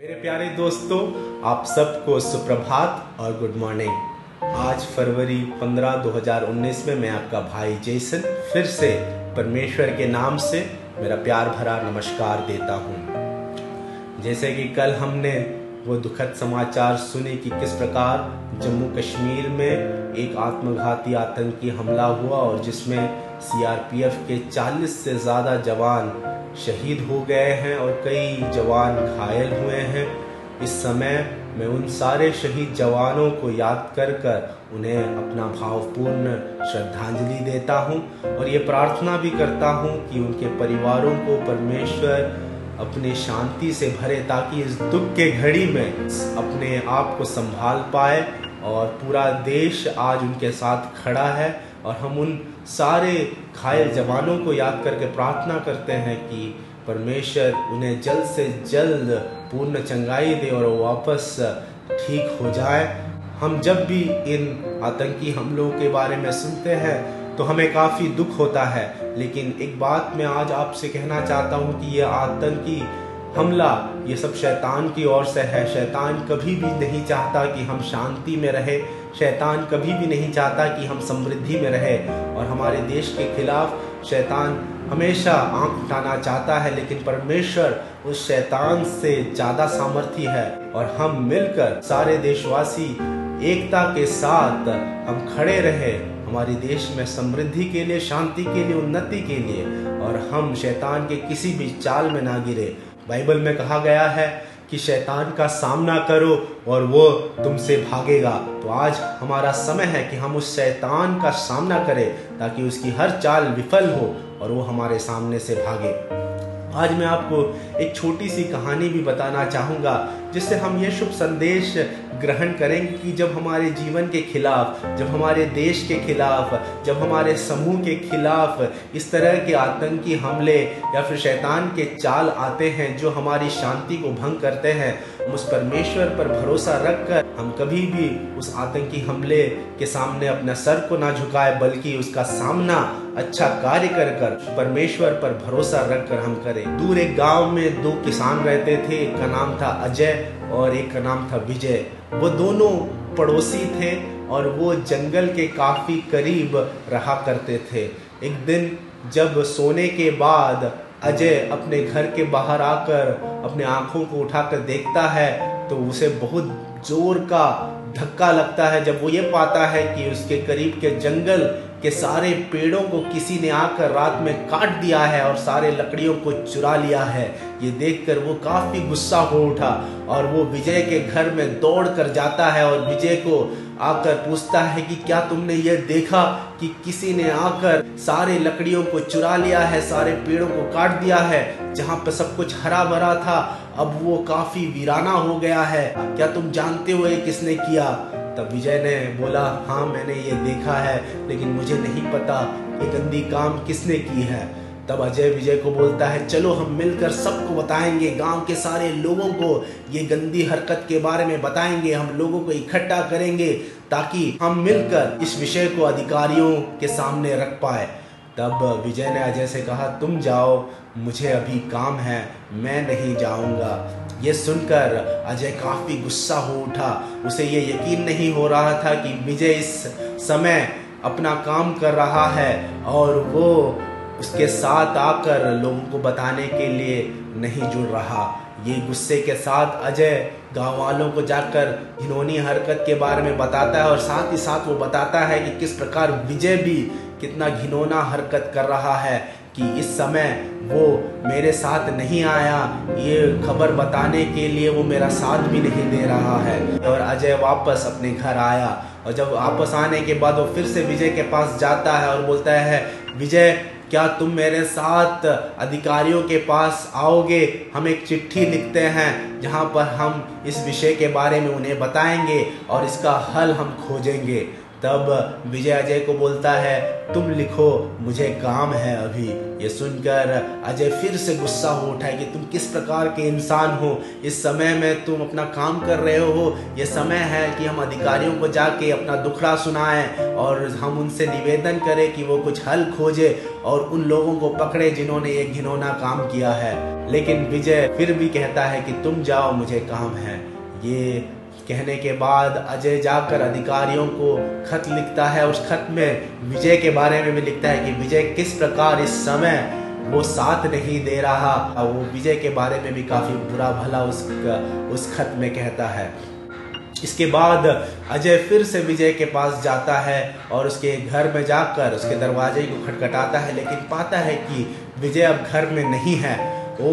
मेरे प्यारे दोस्तों, आप सबको सुप्रभात और गुड मॉर्निंग आज फरवरी 15 2019 में मैं आपका भाई जेसन फिर से परमेश्वर के नाम से मेरा प्यार भरा नमस्कार देता हूँ। जैसे कि कल हमने वो दुखद समाचार सुने कि किस प्रकार जम्मू कश्मीर में एक आत्मघाती आतंकी हमला हुआ और जिसमें सीआरपीएफ के 40 से ज़्यादा जवान शहीद हो गए हैं और कई जवान घायल हुए हैं। इस समय मैं उन सारे शहीद जवानों को याद कर कर उन्हें अपना भावपूर्ण श्रद्धांजलि देता हूँ और ये प्रार्थना भी करता हूँ कि उनके परिवारों को परमेश्वर अपने शांति से भरे ताकि इस दुख के घड़ी में अपने आप को संभाल पाए और पूरा देश आज उनके साथ खड़ा है। और हम उन सारे घायल जवानों को याद करके प्रार्थना करते हैं कि परमेश्वर उन्हें जल्द से जल्द पूर्ण चंगाई दे और वापस ठीक हो जाए। हम जब भी इन आतंकी हमलों के बारे में सुनते हैं तो हमें काफ़ी दुख होता है। लेकिन एक बात मैं आज आपसे कहना चाहता हूँ कि यह आतंकी हमला ये सब शैतान की ओर से है। शैतान कभी भी नहीं चाहता कि हम शांति में रहे। शैतान कभी भी नहीं चाहता कि हम समृद्धि में रहे और हमारे देश के खिलाफ शैतान हमेशा आँख उठाना चाहता है, लेकिन परमेश्वर उस शैतान से ज़्यादा सामर्थ्य है और हम मिलकर सारे देशवासी एकता के साथ हम खड़े रहे हमारे देश में समृद्धि के लिए, शांति के लिए, उन्नति के लिए और हम शैतान के किसी भी चाल में ना गिरे। बाइबल में कहा गया है कि शैतान का सामना करो और वो तुमसे भागेगा। तो आज हमारा समय है कि हम उस शैतान का सामना करें, ताकि उसकी हर चाल विफल हो और वो हमारे सामने से भागे। आज मैं आपको एक छोटी सी कहानी भी बताना चाहूँगा, जिससे हम ये शुभ संदेश ग्रहण करेंगे कि जब हमारे जीवन के खिलाफ, जब हमारे देश के खिलाफ, जब हमारे समूह के खिलाफ इस तरह के आतंकी हमले या फिर शैतान के चाल आते हैं जो हमारी शांति को भंग करते हैं, हम उस परमेश्वर पर भरोसा रख कर हम कभी भी उस आतंकी हमले के सामने अपना सर को ना झुकाए, बल्कि उसका सामना अच्छा कार्य कर कर परमेश्वर पर भरोसा रख कर हम करें। दूर एक गाँव में दो किसान रहते थे, एक का नाम था अजय और एक का नाम था विजय। वो दोनों पड़ोसी थे और वो जंगल के काफ़ी करीब रहा करते थे। एक दिन जब सोने के बाद अजय अपने घर के बाहर आकर अपने आँखों को उठाकर देखता है तो उसे बहुत ज़ोर का धक्का लगता है जब वो ये पाता है कि उसके करीब के जंगल के सारे पेड़ों को किसी ने आकर रात में काट दिया है और सारे लकड़ियों को चुरा लिया है। ये देखकर वो काफ़ी गुस्सा हो उठा और वो विजय के घर में दौड़ कर जाता है और विजय को आकर पूछता है कि क्या तुमने ये देखा कि किसी ने आकर सारे लकड़ियों को चुरा लिया है, सारे पेड़ों को काट दिया है, जहाँ पे सब कुछ हरा भरा था। अब वो काफ़ी वीराना हो गया है। क्या तुम जानते हो ये किसने किया? तब विजय ने बोला हाँ मैंने ये देखा है, लेकिन मुझे नहीं पता ये गंदी काम किसने की है। तब अजय विजय को बोलता है, चलो, हम मिलकर सबको बताएँगे, गाँव के सारे लोगों को ये गंदी हरकत के बारे में बताएँगे, हम लोगों को इकट्ठा करेंगे ताकि हम मिलकर इस विषय को अधिकारियों के सामने रख पाए। तब विजय ने अजय से कहा, तुम जाओ, मुझे अभी काम है, मैं नहीं जाऊँगा। ये सुनकर अजय काफ़ी गुस्सा हो उठा। उसे ये यकीन नहीं हो रहा था कि विजय इस समय अपना काम कर रहा है और वो उसके साथ आकर लोगों को बताने के लिए नहीं जुड़ रहा। ये गुस्से के साथ अजय गाँव वालों को जाकर घिनौनी हरकत के बारे में बताता है और साथ ही साथ वो बताता है कि किस प्रकार विजय भी कितना घिनौना हरकत कर रहा है कि इस समय वो मेरे साथ नहीं आया। ये खबर बताने के लिए वो मेरा साथ भी नहीं दे रहा है। और अजय वापस अपने घर आया। और जब वापस आने के बाद वो फिर से विजय के पास जाता है और बोलता है, विजय, क्या तुम मेरे साथ अधिकारियों के पास आओगे? हम एक चिट्ठी लिखते हैं, जहाँ पर हम इस विषय के बारे में उन्हें बताएँगे और इसका हल हम खोजेंगे। तब विजय अजय को बोलता है, तुम लिखो, मुझे काम है अभी। ये सुनकर अजय फिर से गुस्सा हो उठा है कि तुम किस प्रकार के इंसान हो। इस समय में तुम अपना काम कर रहे हो। ये समय है कि हम अधिकारियों को जाके अपना दुखड़ा सुनाएँ और हम उनसे निवेदन करें कि वो कुछ हल खोजे और उन लोगों को पकड़े जिन्होंने ये घिनौना काम किया है। लेकिन विजय फिर भी कहता है कि, तुम जाओ, मुझे काम है। ये कहने के बाद अजय जाकर अधिकारियों को खत लिखता है। उस खत में विजय के बारे में भी लिखता है कि विजय किस प्रकार इस समय वो साथ नहीं दे रहा। और वो विजय के बारे में भी काफ़ी बुरा भला उस उस खत में कहता है। इसके बाद अजय फिर से विजय के पास जाता है और उसके घर में जाकर उसके दरवाजे को खटखटाता है, लेकिन पाता है कि विजय अब घर में नहीं है। वो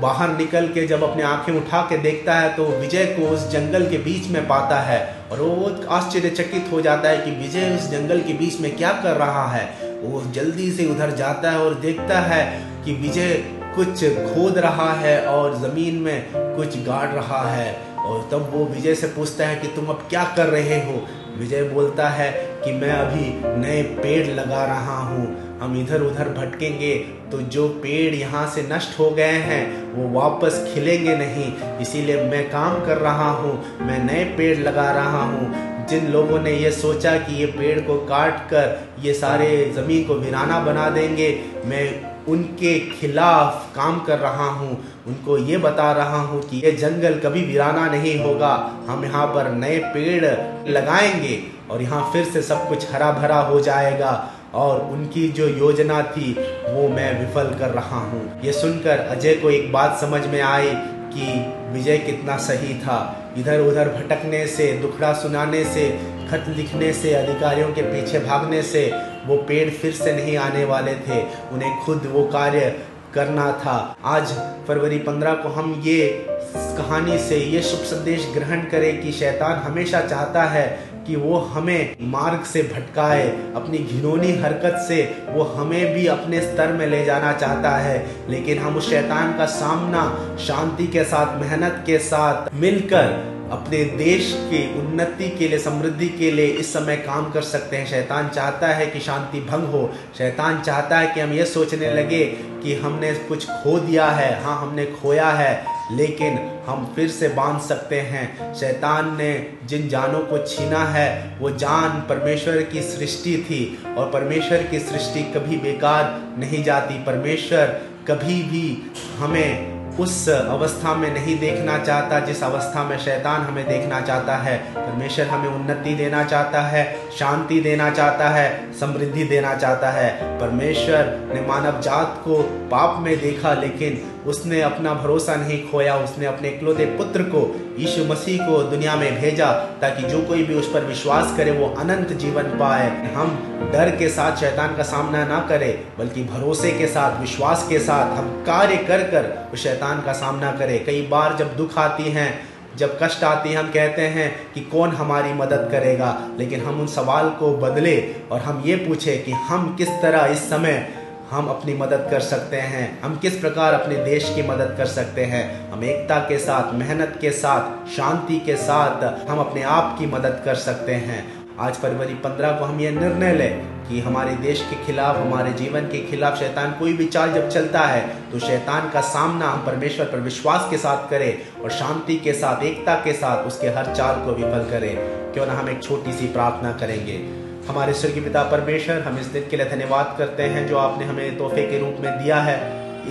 बाहर निकल के जब अपने आँखें उठा के देखता है तो विजय को उस जंगल के बीच में पाता है और वो आश्चर्यचकित हो जाता है कि विजय उस जंगल के बीच में क्या कर रहा है। वो जल्दी से उधर जाता है और देखता है कि विजय कुछ खोद रहा है और ज़मीन में कुछ गाड़ रहा है और तब वो विजय से पूछता है कि तुम अब क्या कर रहे हो? विजय बोलता है कि मैं अभी नए पेड़ लगा रहा हूँ। हम इधर उधर भटकेंगे तो जो पेड़ यहाँ से नष्ट हो गए हैं, वो वापस खिलेंगे नहीं। इसीलिए मैं काम कर रहा हूँ, मैं नए पेड़ लगा रहा हूँ। जिन लोगों ने ये सोचा कि ये पेड़ को काट कर ये सारे ज़मीन को वीराना बना देंगे, मैं उनके खिलाफ काम कर रहा हूँ। उनको ये बता रहा हूँ कि ये जंगल कभी वीराना नहीं होगा। हम यहाँ पर नए पेड़ लगाएँगे और यहाँ फिर से सब कुछ हरा भरा हो जाएगा। और उनकी जो योजना थी, वो मैं विफल कर रहा हूँ। ये सुनकर अजय को एक बात समझ में आई कि विजय कितना सही था। इधर उधर भटकने से, दुखड़ा सुनाने से, खत लिखने से, अधिकारियों के पीछे भागने से, वो पेड़ फिर से नहीं आने वाले थे। उन्हें खुद वो कार्य करना था। आज फरवरी पंद्रह को हम ये कहानी से, ये शुभ संदेश ग्रहण करें कि शैतान हमेशा चाहता है कि वो हमें मार्ग से भटकाए, अपनी घिनौनी हरकत से, वो हमें भी अपने स्तर में ले जाना चाहता है। लेकिन हम उस शैतान का सामना शांति के साथ, मेहनत के साथ, मिलकर अपने देश की उन्नति के लिए, समृद्धि के लिए इस समय काम कर सकते हैं। शैतान चाहता है कि शांति भंग हो। शैतान चाहता है कि हम ये सोचने लगे कि हमने कुछ खो दिया है। हाँ हमने खोया है। लेकिन हम फिर से बाँध सकते हैं। शैतान ने जिन जानों को छीना है, वो जान परमेश्वर की सृष्टि थी और परमेश्वर की सृष्टि कभी बेकार नहीं जाती। परमेश्वर कभी भी हमें उस अवस्था में नहीं देखना चाहता, जिस अवस्था में शैतान हमें देखना चाहता है। परमेश्वर हमें उन्नति देना चाहता है, शांति देना चाहता है, समृद्धि देना चाहता है। परमेश्वर ने मानव जात को पाप में देखा, लेकिन उसने अपना भरोसा नहीं खोया, उसने अपने इकलौते पुत्र को, यीशु मसीह को दुनिया में भेजा ताकि जो कोई भी उस पर विश्वास करे, वो अनंत जीवन पाए। हम डर के साथ, शैतान का सामना ना करें, बल्कि भरोसे के साथ, विश्वास के साथ हम कार्य कर कर उस शैतान का सामना करें। कई बार जब दुख आती हैं, जब कष्ट आती है, हम कहते हैं कि कौन हमारी मदद करेगा? लेकिन हम उन सवाल को बदले और हम ये पूछे कि हम किस तरह इस समय हम अपनी मदद कर सकते हैं। हम किस प्रकार अपने देश की मदद कर सकते हैं? हम एकता के साथ, मेहनत के साथ, शांति के साथ हम अपने आप की मदद कर सकते हैं। आज फरवरी पंद्रह को हम ये निर्णय लें कि हमारे देश के खिलाफ, हमारे जीवन के खिलाफ शैतान कोई भी चाल जब चलता है तो शैतान का सामना हम परमेश्वर पर विश्वास के साथ करें और शांति के साथ, एकता के साथ उसके हर चाल को विफल करें। क्यों ना हम एक छोटी सी प्रार्थना करेंगे? हमारे स्वर्गीय पिता परमेश्वर, हम इस दिन के लिए धन्यवाद करते हैं जो आपने हमें तोहफे के रूप में दिया है।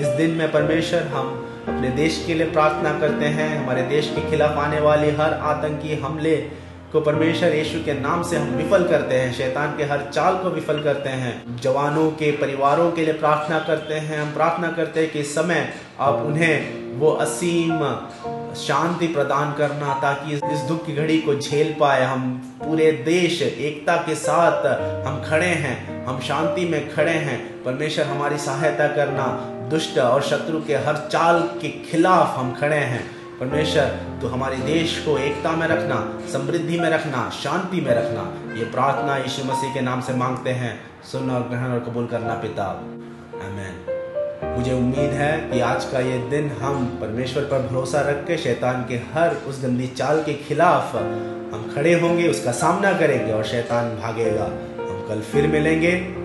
इस दिन में परमेश्वर, हम अपने देश के लिए प्रार्थना करते हैं। हमारे देश के खिलाफ आने वाले हर आतंकी हमले को परमेश्वर यीशु के नाम से हम विफल करते हैं। शैतान के हर चाल को विफल करते हैं। जवानों के परिवारों के लिए प्रार्थना करते हैं। हम प्रार्थना करते हैं कि इस समय आप उन्हें वो असीम शांति प्रदान करना ताकि इस दुख की घड़ी को झेल पाए हम। पूरे देश एकता के साथ हम खड़े हैं। हम शांति में खड़े हैं। परमेश्वर, हमारी सहायता करना, दुष्ट और शत्रु के हर चाल के खिलाफ हम खड़े हैं। परमेश्वर तो हमारे देश को एकता में रखना, समृद्धि में रखना, शांति में रखना। ये प्रार्थना यीशु मसीह के नाम से मांगते हैं। सुन और ग्रहण और कबूल करना, पिता। आमेन। मुझे उम्मीद है कि आज का ये दिन हम परमेश्वर पर भरोसा रख के, शैतान के हर उस गंदी चाल के खिलाफ हम खड़े होंगे, उसका सामना करेंगे और शैतान भागेगा। हम कल फिर मिलेंगे।